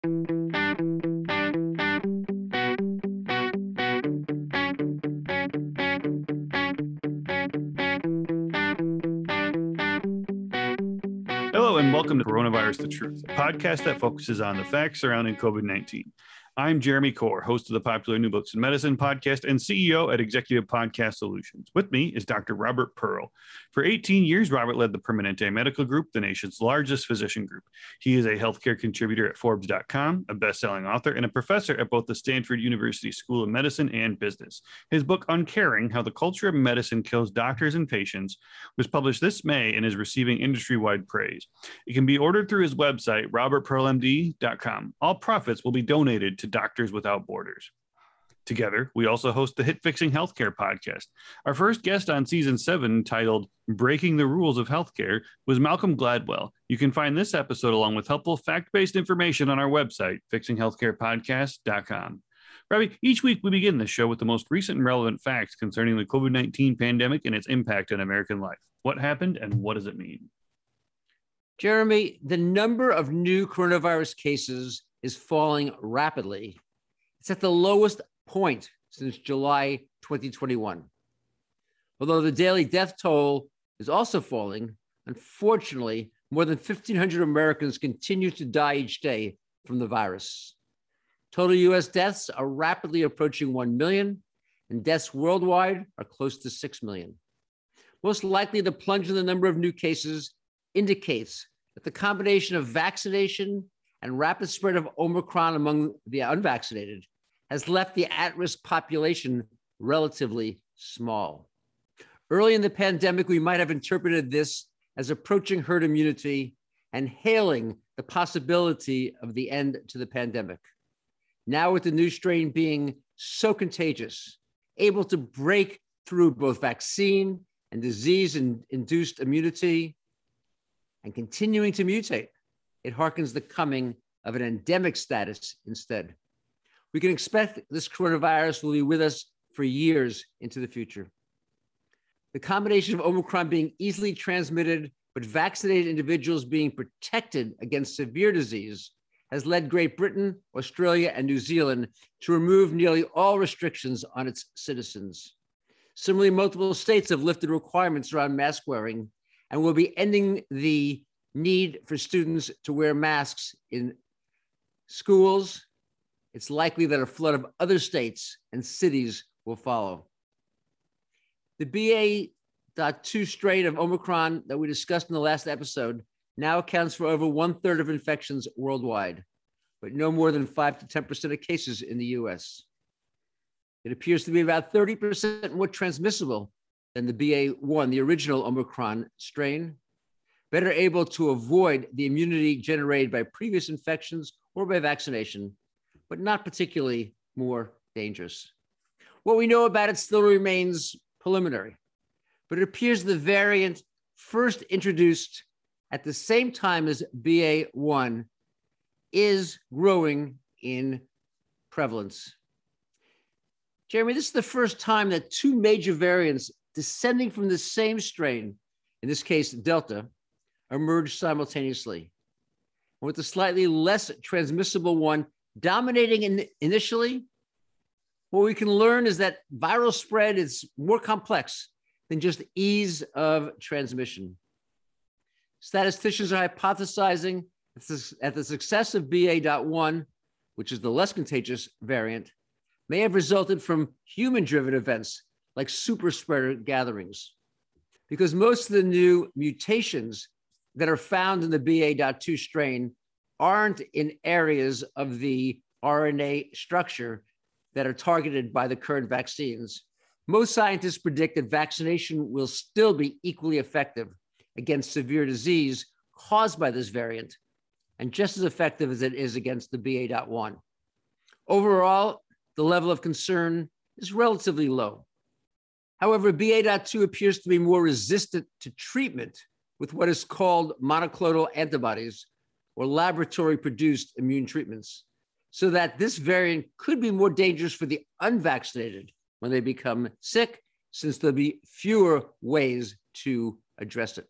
Hello, and welcome to Coronavirus The Truth, a podcast that focuses on the facts surrounding COVID 19. I'm Jeremy Corr, host of the popular New Books in Medicine podcast and CEO at Executive Podcast Solutions. With me is Dr. Robert Pearl. For 18 years, Robert led the Permanente Medical Group, the nation's largest physician group. He is a healthcare contributor at Forbes.com, a best-selling author, and a professor at both the Stanford University School of Medicine and Business. His book, Uncaring How the Culture of Medicine Kills Doctors and Patients, was published this May and is receiving industry-wide praise. It can be ordered through his website, robertpearlmd.com. All profits will be donated to Doctors Without Borders. Together, we also host the Hit Fixing Healthcare podcast. Our first guest on season seven, titled Breaking the Rules of Healthcare, was Malcolm Gladwell. You can find this episode along with helpful fact based information on our website, fixinghealthcarepodcast.com. Robbie, each week we begin the show with the most recent and relevant facts concerning the COVID 19 pandemic and its impact on American life. What happened and what does it mean? Jeremy, the number of new coronavirus cases is falling rapidly. It's at the lowest point since July 2021. Although the daily death toll is also falling, unfortunately, more than 1,500 Americans continue to die each day from the virus. Total US deaths are rapidly approaching 1 million, and deaths worldwide are close to 6 million. Most likely, the plunge in the number of new cases indicates that the combination of vaccination and rapid spread of Omicron among the unvaccinated has left the at risk population relatively small. Early in the pandemic, we might have interpreted this as approaching herd immunity and hailing the possibility of the end to the pandemic. Now, with the new strain being so contagious, able to break through both vaccine and disease induced immunity, and continuing to mutate, it harkens the coming of an endemic status instead. We can expect this coronavirus will be with us for years into the future. The combination of Omicron being easily transmitted, but vaccinated individuals being protected against severe disease has led Great Britain, Australia, and New Zealand to remove nearly all restrictions on its citizens. Similarly, multiple states have lifted requirements around mask wearing and will be ending the need for students to wear masks in schools, it's likely that a flood of other states and cities will follow. The BA.2 strain of Omicron that we discussed in the last episode now accounts for over one third of infections worldwide, but no more than 5 to 10% of cases in the US. It appears to be about 30% more transmissible than the BA1, the original Omicron strain, better able to avoid the immunity generated by previous infections or by vaccination, but not particularly more dangerous. What we know about it still remains preliminary, but it appears the variant first introduced at the same time as BA1 is growing in prevalence. Jeremy, this is the first time that two major variants descending from the same strain, in this case, Delta, emerged simultaneously. With the slightly less transmissible one dominating in, initially, what we can learn is that viral spread is more complex than just ease of transmission. Statisticians are hypothesizing that the success of BA.1, which is the less contagious variant, may have resulted from human driven events like super spreader gatherings. Because most of the new mutations that are found in the BA.2 strain aren't in areas of the RNA structure that are targeted by the current vaccines. Most scientists predict that vaccination will still be equally effective against severe disease caused by this variant and just as effective as it is against the BA.1. Overall, the level of concern is relatively low. However, BA.2 appears to be more resistant to treatment with what is called monoclonal antibodies or laboratory produced immune treatments, so that this variant could be more dangerous for the unvaccinated when they become sick, since there'll be fewer ways to address it.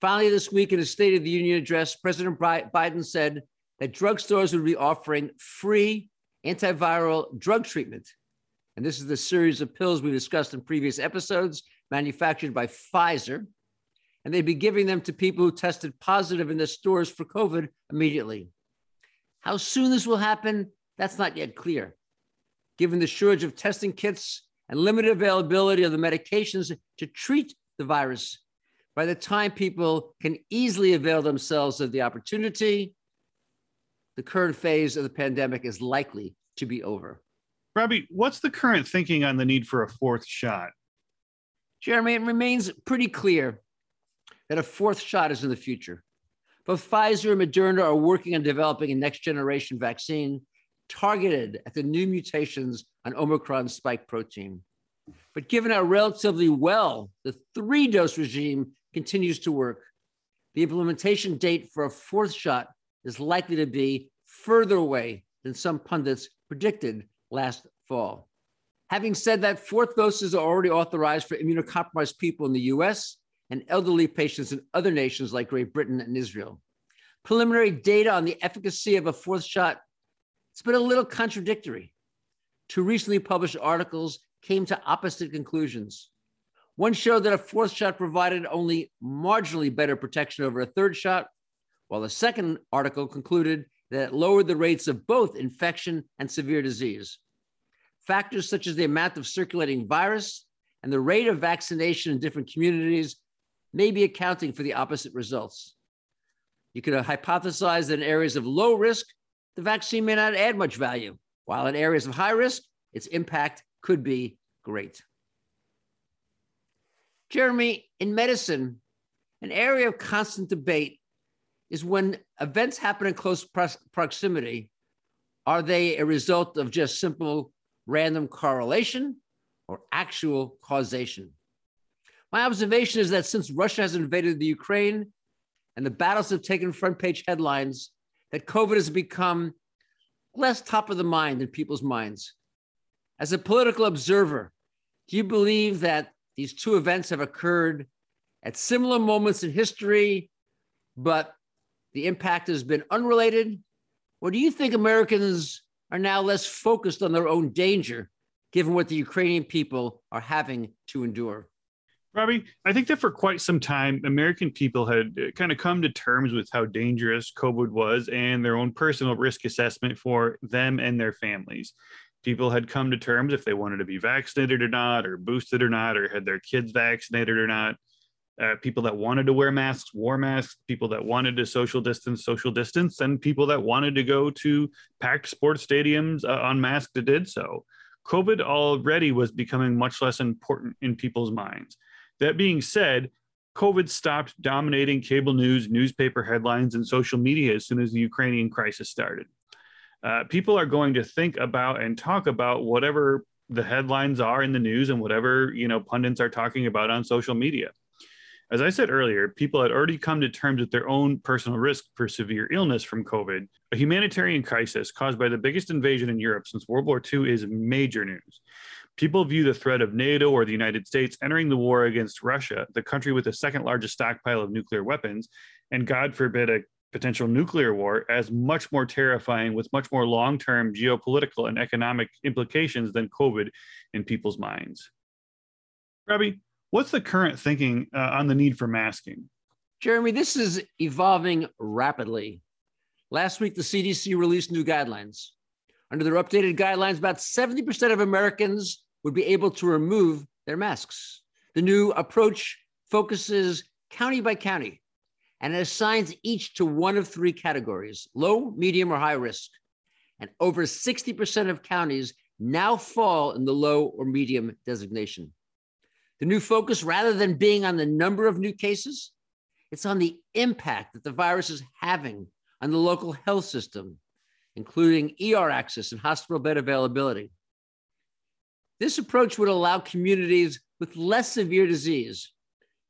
Finally, this week in a State of the Union address, President Biden said that drugstores would be offering free antiviral drug treatment. And this is the series of pills we discussed in previous episodes, manufactured by Pfizer. And they'd be giving them to people who tested positive in the stores for COVID immediately. How soon this will happen, that's not yet clear. Given the shortage of testing kits and limited availability of the medications to treat the virus, by the time people can easily avail themselves of the opportunity, the current phase of the pandemic is likely to be over. Robbie, what's the current thinking on the need for a fourth shot? Jeremy, it remains pretty clear that a fourth shot is in the future. Both Pfizer and Moderna are working on developing a next generation vaccine targeted at the new mutations on Omicron spike protein. But given how relatively well the three dose regime continues to work, the implementation date for a fourth shot is likely to be further away than some pundits predicted last fall. Having said that, fourth doses are already authorized for immunocompromised people in the US and elderly patients in other nations like Great Britain and Israel. Preliminary data on the efficacy of a fourth shot, it's been a little contradictory. Two recently published articles came to opposite conclusions. One showed that a fourth shot provided only marginally better protection over a third shot, while the second article concluded that it lowered the rates of both infection and severe disease. Factors such as the amount of circulating virus and the rate of vaccination in different communities may be accounting for the opposite results. You could hypothesize that in areas of low risk, the vaccine may not add much value, while in areas of high risk, its impact could be great. Jeremy, in medicine, an area of constant debate is when events happen in close proximity, are they a result of just simple random correlation or actual causation? My observation is that since Russia has invaded the Ukraine and the battles have taken front page headlines, that COVID has become less top of the mind in people's minds. As a political observer, do you believe that these two events have occurred at similar moments in history, but the impact has been unrelated? Or do you think Americans are now less focused on their own danger, given what the Ukrainian people are having to endure? Robbie, I think that for quite some time, American people had uh, kind of come to terms with how dangerous COVID was and their own personal risk assessment for them and their families. People had come to terms if they wanted to be vaccinated or not, or boosted or not, or had their kids vaccinated or not. Uh, people that wanted to wear masks wore masks. People that wanted to social distance social distance. And people that wanted to go to packed sports stadiums uh, unmasked did so. Covid already was becoming much less important in people's minds that being said covid stopped dominating cable news newspaper headlines and social media as soon as the ukrainian crisis started uh, people are going to think about and talk about whatever the headlines are in the news and whatever you know pundits are talking about on social media as I said earlier, people had already come to terms with their own personal risk for severe illness from COVID. A humanitarian crisis caused by the biggest invasion in Europe since World War II is major news. People view the threat of NATO or the United States entering the war against Russia, the country with the second largest stockpile of nuclear weapons, and God forbid a potential nuclear war, as much more terrifying with much more long term geopolitical and economic implications than COVID in people's minds. Robbie, What's the current thinking uh, on the need for masking? Jeremy, this is evolving rapidly. Last week, the CDC released new guidelines. Under their updated guidelines, about 70% of Americans would be able to remove their masks. The new approach focuses county by county and it assigns each to one of three categories low, medium, or high risk. And over 60% of counties now fall in the low or medium designation. The new focus, rather than being on the number of new cases, it's on the impact that the virus is having on the local health system, including ER access and hospital bed availability. This approach would allow communities with less severe disease,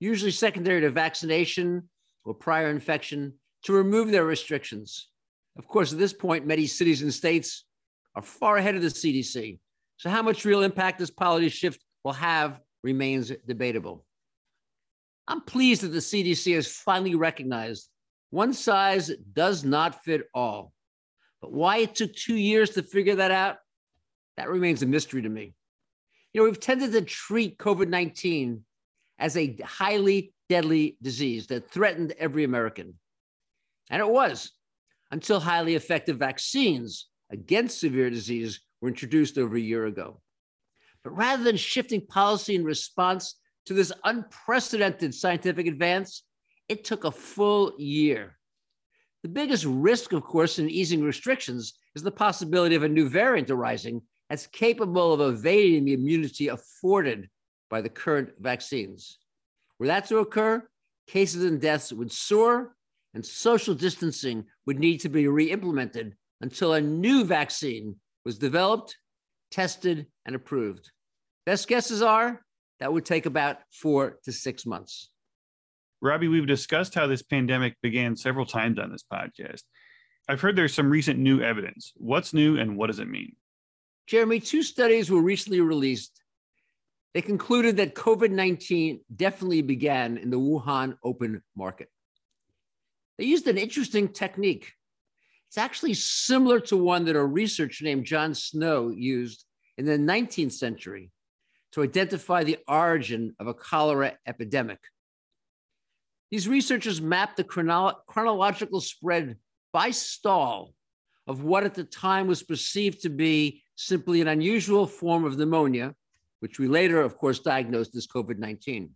usually secondary to vaccination or prior infection, to remove their restrictions. Of course, at this point, many cities and states are far ahead of the CDC. So, how much real impact this policy shift will have remains debatable. I'm pleased that the CDC has finally recognized one size does not fit all. But why it took two years to figure that out, that remains a mystery to me. You know, we've tended to treat COVID 19 as a highly deadly disease that threatened every American. And it was until highly effective vaccines against severe disease were introduced over a year ago. But rather than shifting policy in response to this unprecedented scientific advance, it took a full year. The biggest risk, of course, in easing restrictions is the possibility of a new variant arising that's capable of evading the immunity afforded by the current vaccines. Were that to occur, cases and deaths would soar, and social distancing would need to be re implemented until a new vaccine was developed, tested, and approved. Best guesses are that would take about four to six months. Robbie, we've discussed how this pandemic began several times on this podcast. I've heard there's some recent new evidence. What's new and what does it mean? Jeremy, two studies were recently released. They concluded that COVID 19 definitely began in the Wuhan open market. They used an interesting technique. It's actually similar to one that a researcher named John Snow used in the 19th century to identify the origin of a cholera epidemic. These researchers mapped the chrono- chronological spread by stall of what at the time was perceived to be simply an unusual form of pneumonia, which we later, of course, diagnosed as COVID 19.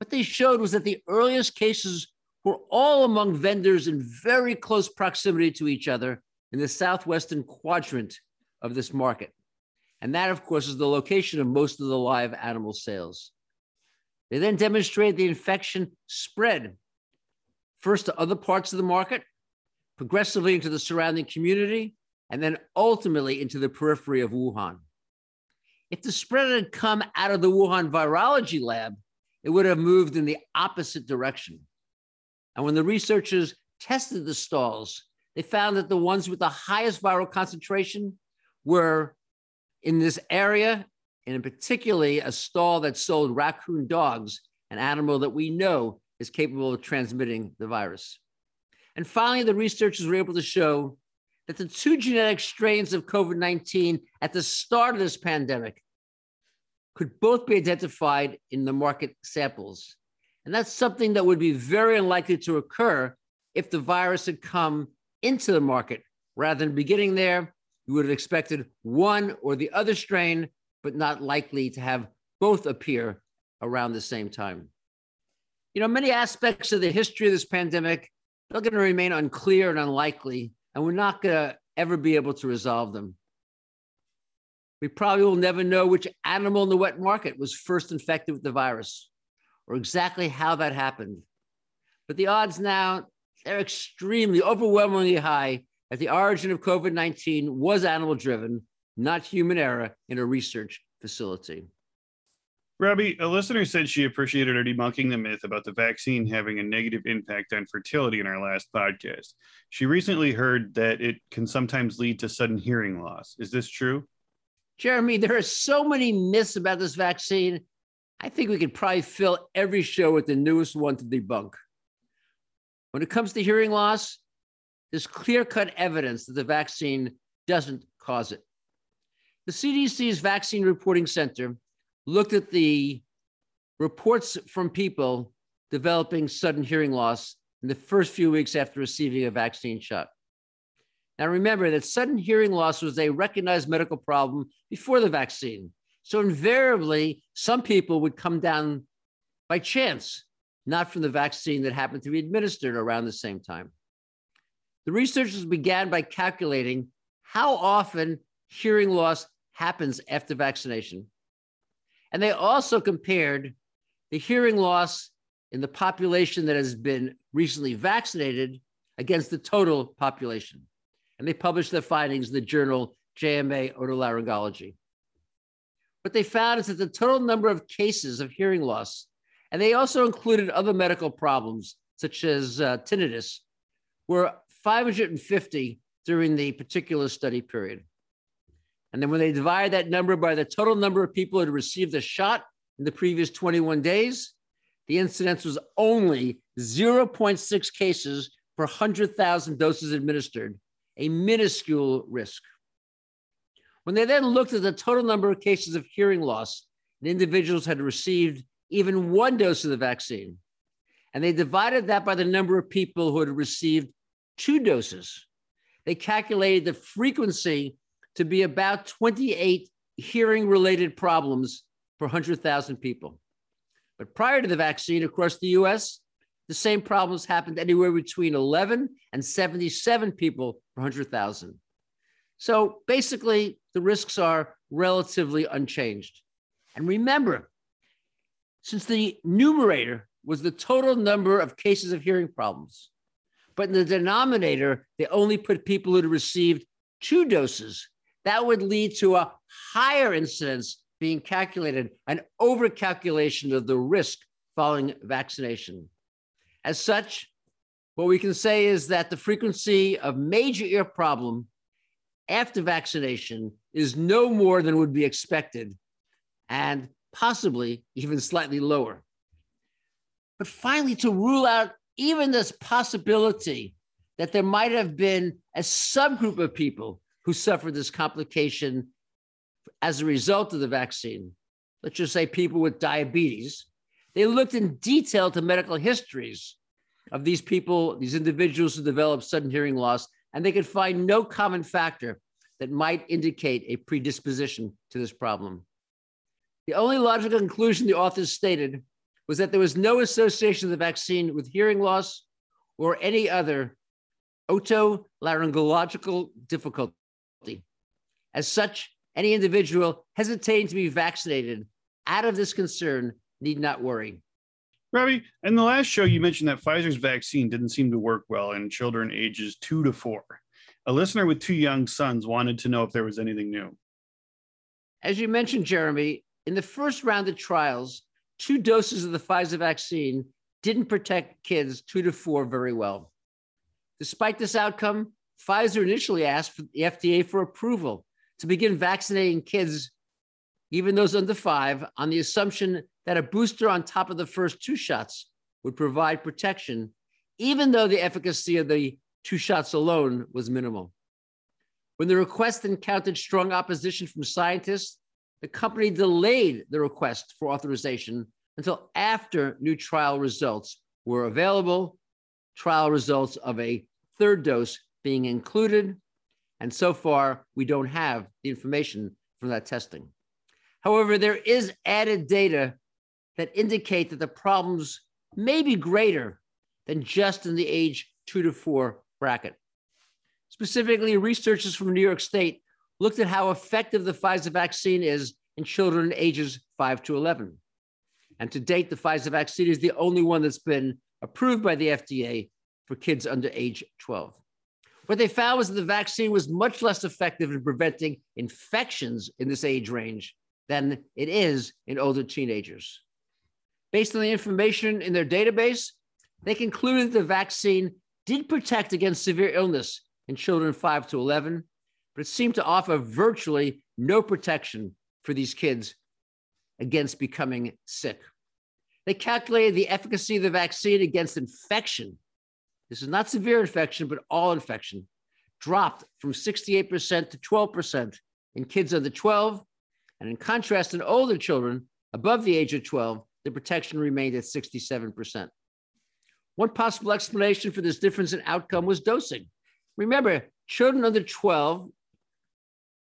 What they showed was that the earliest cases were all among vendors in very close proximity to each other in the southwestern quadrant of this market. And that, of course, is the location of most of the live animal sales. They then demonstrated the infection spread first to other parts of the market, progressively into the surrounding community, and then ultimately into the periphery of Wuhan. If the spread had come out of the Wuhan virology lab, it would have moved in the opposite direction. And when the researchers tested the stalls, they found that the ones with the highest viral concentration were in this area, and in particularly a stall that sold raccoon dogs, an animal that we know is capable of transmitting the virus. And finally, the researchers were able to show that the two genetic strains of COVID 19 at the start of this pandemic could both be identified in the market samples. And that's something that would be very unlikely to occur if the virus had come into the market rather than beginning there. You would have expected one or the other strain, but not likely to have both appear around the same time. You know, many aspects of the history of this pandemic are going to remain unclear and unlikely, and we're not going to ever be able to resolve them. We probably will never know which animal in the wet market was first infected with the virus or exactly how that happened. But the odds now, they're extremely, overwhelmingly high that the origin of COVID 19 was animal driven, not human error in a research facility. Robbie, a listener said she appreciated our debunking the myth about the vaccine having a negative impact on fertility in our last podcast. She recently heard that it can sometimes lead to sudden hearing loss. Is this true? Jeremy, there are so many myths about this vaccine. I think we could probably fill every show with the newest one to debunk. When it comes to hearing loss, there's clear cut evidence that the vaccine doesn't cause it. The CDC's Vaccine Reporting Center looked at the reports from people developing sudden hearing loss in the first few weeks after receiving a vaccine shot. Now, remember that sudden hearing loss was a recognized medical problem before the vaccine. So, invariably, some people would come down by chance, not from the vaccine that happened to be administered around the same time. The researchers began by calculating how often hearing loss happens after vaccination. And they also compared the hearing loss in the population that has been recently vaccinated against the total population. And they published their findings in the journal JAMA Otolaryngology. What they found is that the total number of cases of hearing loss, and they also included other medical problems such as uh, tinnitus, were 550 during the particular study period. And then when they divide that number by the total number of people who had received the shot in the previous 21 days, the incidence was only 0.6 cases per 100,000 doses administered. a minuscule risk. When they then looked at the total number of cases of hearing loss and individuals had received even one dose of the vaccine, and they divided that by the number of people who had received two doses, they calculated the frequency to be about 28 hearing related problems per 100,000 people. But prior to the vaccine across the US, the same problems happened anywhere between 11 and 77 people per 100,000. So basically, the risks are relatively unchanged. And remember, since the numerator was the total number of cases of hearing problems, but in the denominator, they only put people who had received two doses, that would lead to a higher incidence being calculated, an overcalculation of the risk following vaccination. As such, what we can say is that the frequency of major ear problem after vaccination is no more than would be expected and possibly even slightly lower. But finally, to rule out even this possibility that there might have been a subgroup of people who suffered this complication as a result of the vaccine, let's just say people with diabetes, they looked in detail to medical histories of these people, these individuals who developed sudden hearing loss, and they could find no common factor that might indicate a predisposition to this problem. The only logical conclusion the authors stated was that there was no association of the vaccine with hearing loss or any other otolaryngological difficulty. As such, any individual hesitating to be vaccinated out of this concern need not worry. Robbie, in the last show, you mentioned that Pfizer's vaccine didn't seem to work well in children ages two to four. A listener with two young sons wanted to know if there was anything new. As you mentioned, Jeremy, in the first round of trials, two doses of the Pfizer vaccine didn't protect kids two to four very well. Despite this outcome, Pfizer initially asked the FDA for approval to begin vaccinating kids, even those under five, on the assumption that a booster on top of the first two shots would provide protection, even though the efficacy of the two shots alone was minimal. When the request encountered strong opposition from scientists, the company delayed the request for authorization until after new trial results were available, trial results of a third dose being included. And so far, we don't have the information from that testing. However, there is added data that indicate that the problems may be greater than just in the age two to four bracket. Specifically, researchers from New York State looked at how effective the Pfizer vaccine is in children ages 5 to 11. And to date, the Pfizer vaccine is the only one that's been approved by the FDA for kids under age 12. What they found was that the vaccine was much less effective in preventing infections in this age range than it is in older teenagers. Based on the information in their database, they concluded the vaccine did protect against severe illness in children 5 to 11, but it seemed to offer virtually no protection for these kids against becoming sick. They calculated the efficacy of the vaccine against infection. This is not severe infection, but all infection, dropped from 68% to 12% in kids under 12. And in contrast, in older children above the age of 12, the protection remained at 67%. One possible explanation for this difference in outcome was dosing. Remember, children under 12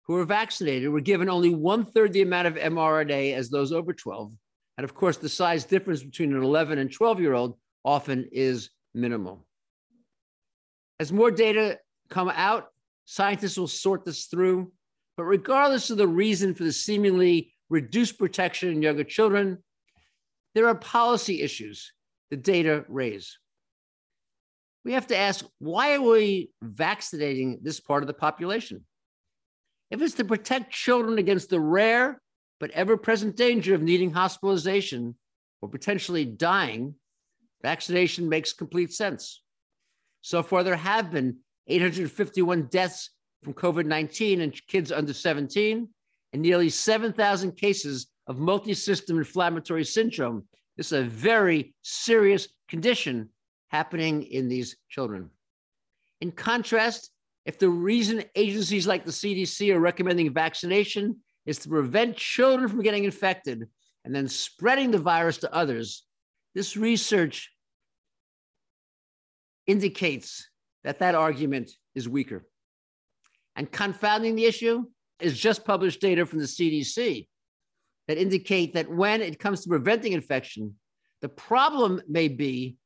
who were vaccinated were given only one third the amount of mRNA as those over 12. And of course, the size difference between an 11 and 12 year old often is minimal. As more data come out, scientists will sort this through. But regardless of the reason for the seemingly reduced protection in younger children, there are policy issues the data raise. We have to ask why are we vaccinating this part of the population? If it's to protect children against the rare but ever present danger of needing hospitalization or potentially dying, vaccination makes complete sense. So far, there have been 851 deaths from COVID 19 in kids under 17 and nearly 7,000 cases of multi-system inflammatory syndrome this is a very serious condition happening in these children. In contrast, if the reason agencies like the CDC are recommending vaccination is to prevent children from getting infected and then spreading the virus to others, this research indicates that that argument is weaker. And confounding the issue is just published data from the CDC that indicate that when it comes to preventing infection, the problem may be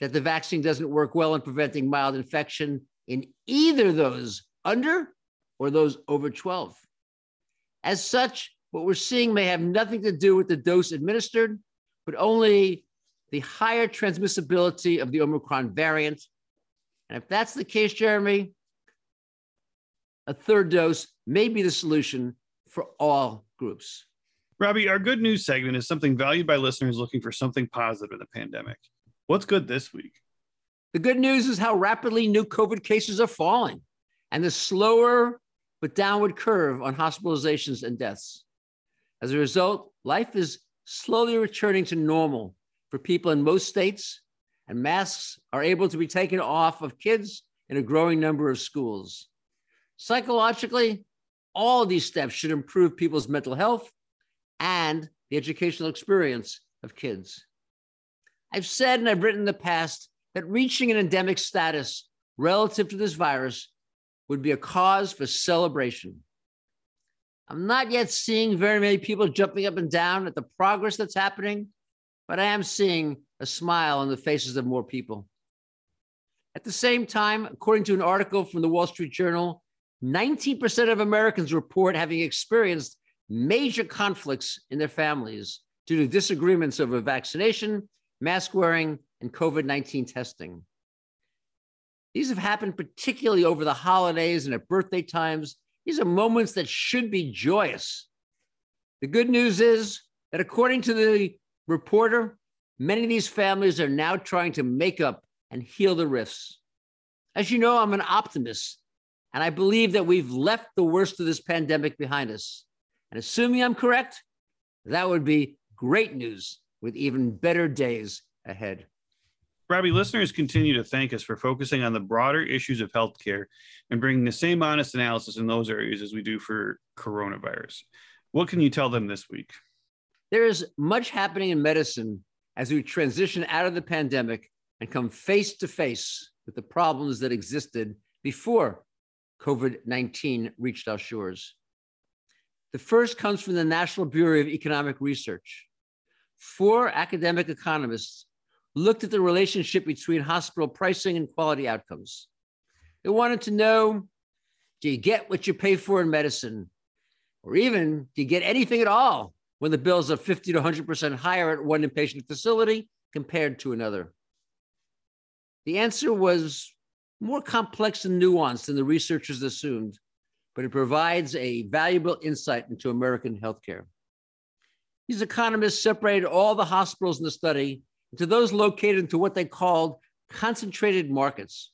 that the vaccine doesn't work well in preventing mild infection in either those under or those over 12. As such, what we're seeing may have nothing to do with the dose administered, but only the higher transmissibility of the Omicron variant. And if that's the case, Jeremy, a third dose may be the solution for all groups. Robbie, our good news segment is something valued by listeners looking for something positive in the pandemic. What's good this week? The good news is how rapidly new COVID cases are falling and the slower but downward curve on hospitalizations and deaths. As a result, life is slowly returning to normal for people in most states, and masks are able to be taken off of kids in a growing number of schools. Psychologically, all these steps should improve people's mental health and the educational experience of kids. I've said and I've written in the past that reaching an endemic status relative to this virus would be a cause for celebration. I'm not yet seeing very many people jumping up and down at the progress that's happening, but I am seeing a smile on the faces of more people. At the same time, according to an article from the Wall Street Journal, 19% of Americans report having experienced major conflicts in their families due to disagreements over vaccination, mask wearing, and COVID 19 testing. These have happened particularly over the holidays and at birthday times. These are moments that should be joyous. The good news is that, according to the reporter, many of these families are now trying to make up and heal the rifts. As you know, I'm an optimist, and I believe that we've left the worst of this pandemic behind us. And assuming I'm correct, that would be great news with even better days ahead. Robbie, listeners continue to thank us for focusing on the broader issues of healthcare and bringing the same honest analysis in those areas as we do for coronavirus. What can you tell them this week? There is much happening in medicine as we transition out of the pandemic and come face to face with the problems that existed before COVID 19 reached our shores. The first comes from the National Bureau of Economic Research. Four academic economists looked at the relationship between hospital pricing and quality outcomes. They wanted to know do you get what you pay for in medicine? Or even do you get anything at all when the bills are 50 to 100% higher at one inpatient facility compared to another? The answer was more complex and nuanced than the researchers assumed, but it provides a valuable insight into American healthcare. These economists separated all the hospitals in the study to those located into what they called concentrated markets.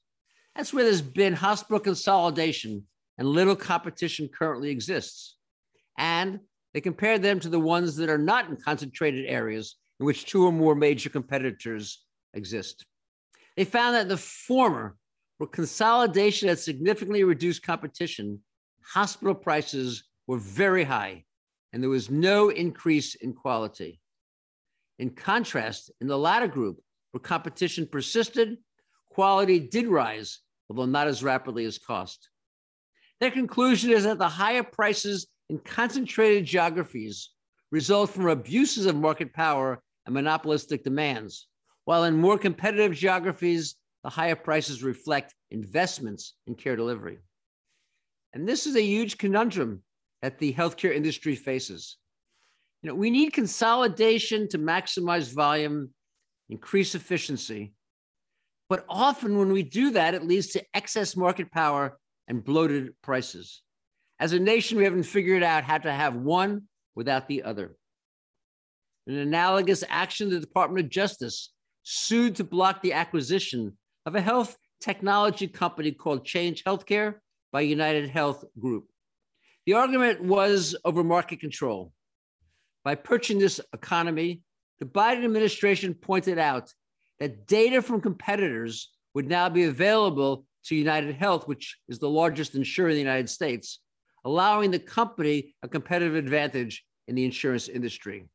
That's where there's been hospital consolidation and little competition currently exists. And they compared them to the ones that are not in concentrated areas in which two or more major competitors exist. They found that the former, where consolidation had significantly reduced competition, hospital prices were very high and there was no increase in quality. In contrast, in the latter group, where competition persisted, quality did rise, although not as rapidly as cost. Their conclusion is that the higher prices in concentrated geographies result from abuses of market power and monopolistic demands, while in more competitive geographies, the higher prices reflect investments in care delivery. And this is a huge conundrum that the healthcare industry faces. You know, we need consolidation to maximize volume, increase efficiency. But often when we do that, it leads to excess market power and bloated prices. As a nation, we haven't figured out how to have one without the other. An analogous action, the Department of Justice sued to block the acquisition of a health technology company called Change Healthcare by United Health Group. The argument was over market control. By purchasing this economy, the Biden administration pointed out that data from competitors would now be available to United Health, which is the largest insurer in the United States, allowing the company a competitive advantage in the insurance industry.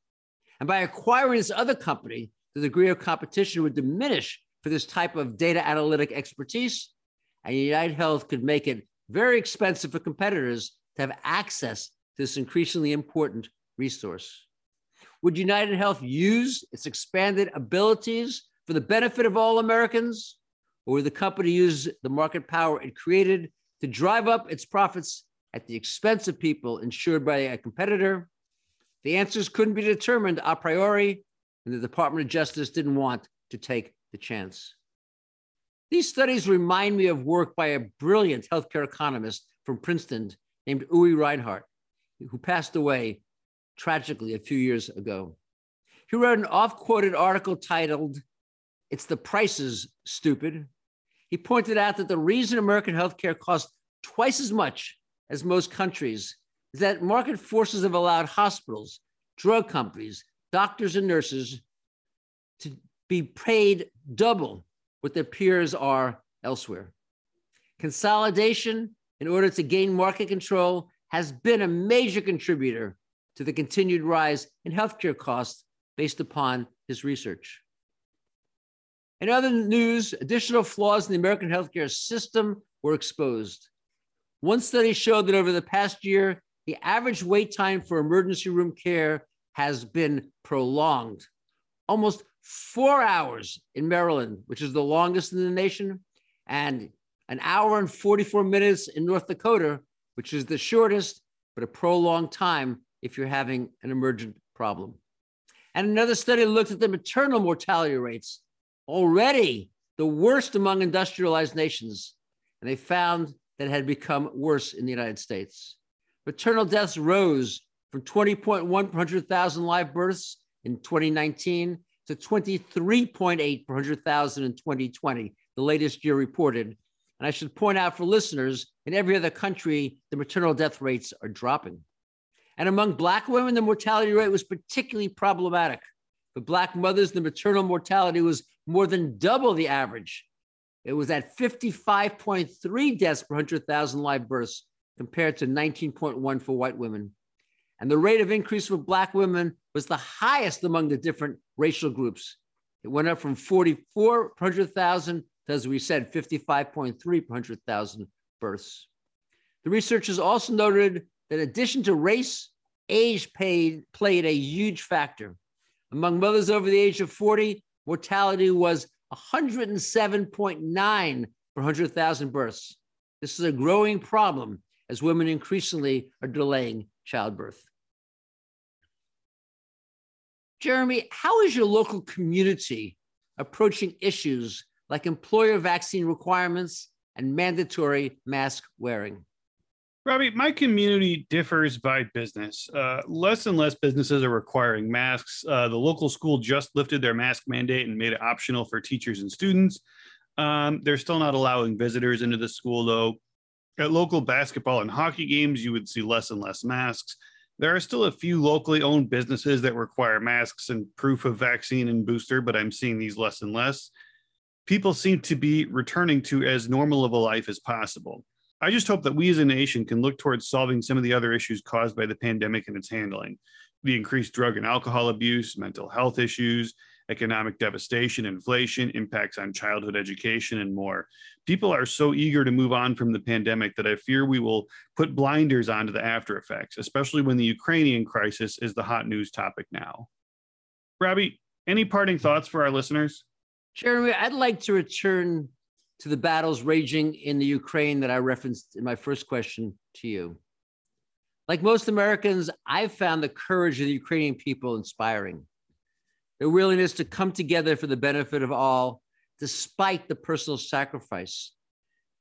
And by acquiring this other company, the degree of competition would diminish for this type of data analytic expertise, and United Health could make it very expensive for competitors to have access to this increasingly important resource. Would United Health use its expanded abilities for the benefit of all Americans? Or would the company use the market power it created to drive up its profits at the expense of people insured by a competitor? The answers couldn't be determined a priori, and the Department of Justice didn't want to take the chance. These studies remind me of work by a brilliant healthcare economist from Princeton named Uwe Reinhardt, who passed away tragically a few years ago. He wrote an oft quoted article titled, It's the Prices, Stupid. He pointed out that the reason American healthcare costs twice as much as most countries is that market forces have allowed hospitals, drug companies, doctors, and nurses to be paid double what their peers are elsewhere. Consolidation, in order to gain market control, has been a major contributor to the continued rise in healthcare costs based upon his research. In other news, additional flaws in the American healthcare system were exposed. One study showed that over the past year, the average wait time for emergency room care has been prolonged. Almost four hours in Maryland, which is the longest in the nation, and an hour and 44 minutes in North Dakota, which is the shortest, but a prolonged time if you're having an emergent problem. And another study looked at the maternal mortality rates, already the worst among industrialized nations. And they found that had become worse in the United States. Maternal deaths rose from 20.1 per 100,000 live births in 2019 to 23.8 per 100,000 in 2020, the latest year reported. And I should point out for listeners, in every other country, the maternal death rates are dropping. And among Black women, the mortality rate was particularly problematic. For Black mothers, the maternal mortality was more than double the average. It was at 55.3 deaths per 100,000 live births compared to 19.1 for white women. And the rate of increase for Black women was the highest among the different racial groups. It went up from 44 per 100,000 to, as we said, 55.3 per 100,000 births. The researchers also noted that in addition to race, age paid, played a huge factor. Among mothers over the age of 40, mortality was 107.9 per 100,000 births. This is a growing problem as women increasingly are delaying childbirth. Jeremy, how is your local community approaching issues like employer vaccine requirements and mandatory mask wearing? Robbie, my community differs by business. Uh, less and less businesses are requiring masks. Uh, the local school just lifted their mask mandate and made it optional for teachers and students. Um, they're still not allowing visitors into the school, though. At local basketball and hockey games, you would see less and less masks. There are still a few locally owned businesses that require masks and proof of vaccine and booster, but I'm seeing these less and less. People seem to be returning to as normal of a life as possible. I just hope that we as a nation can look towards solving some of the other issues caused by the pandemic and its handling the increased drug and alcohol abuse, mental health issues, economic devastation, inflation, impacts on childhood education, and more. People are so eager to move on from the pandemic that I fear we will put blinders onto the after effects, especially when the Ukrainian crisis is the hot news topic now. Robbie, any parting thoughts for our listeners? Jeremy, I'd like to return to the battles raging in the Ukraine that I referenced in my first question to you. Like most Americans, I've found the courage of the Ukrainian people inspiring. Their willingness to come together for the benefit of all, despite the personal sacrifice.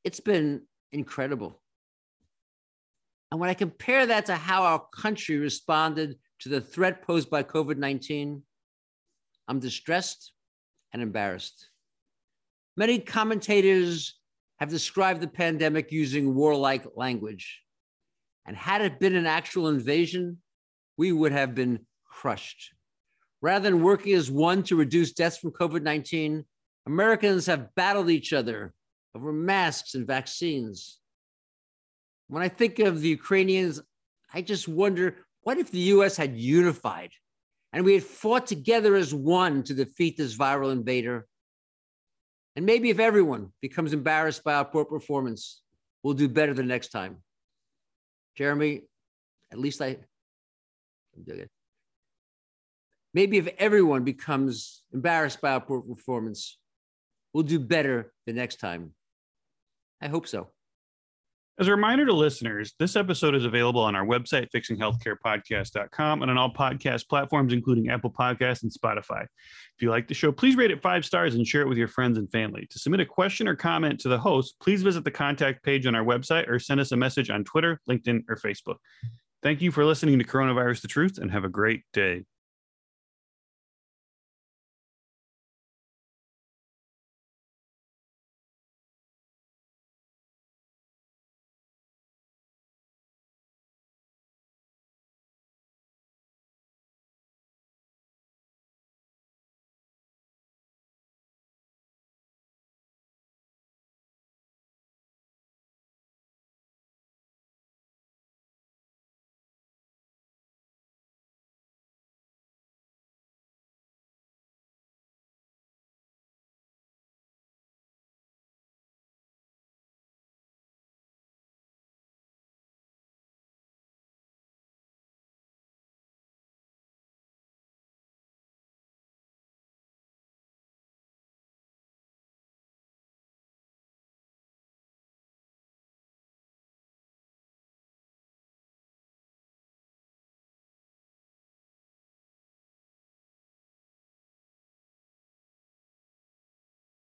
It's been incredible. And when I compare that to how our country responded to the threat posed by COVID 19, I'm distressed and embarrassed. Many commentators have described the pandemic using warlike language. And had it been an actual invasion, we would have been crushed. Rather than working as one to reduce deaths from COVID 19, Americans have battled each other over masks and vaccines. When I think of the Ukrainians, I just wonder what if the US had unified and we had fought together as one to defeat this viral invader? And maybe if everyone becomes embarrassed by our poor performance, we'll do better the next time. Jeremy, at least I, maybe if everyone becomes embarrassed by our poor performance, we'll do better the next time. I hope so. As a reminder to listeners, this episode is available on our website, fixinghealthcarepodcast.com, and on all podcast platforms, including Apple Podcasts and Spotify. If you like the show, please rate it five stars and share it with your friends and family. To submit a question or comment to the host, please visit the contact page on our website or send us a message on Twitter, LinkedIn, or Facebook. Thank you for listening to Coronavirus the Truth and have a great day.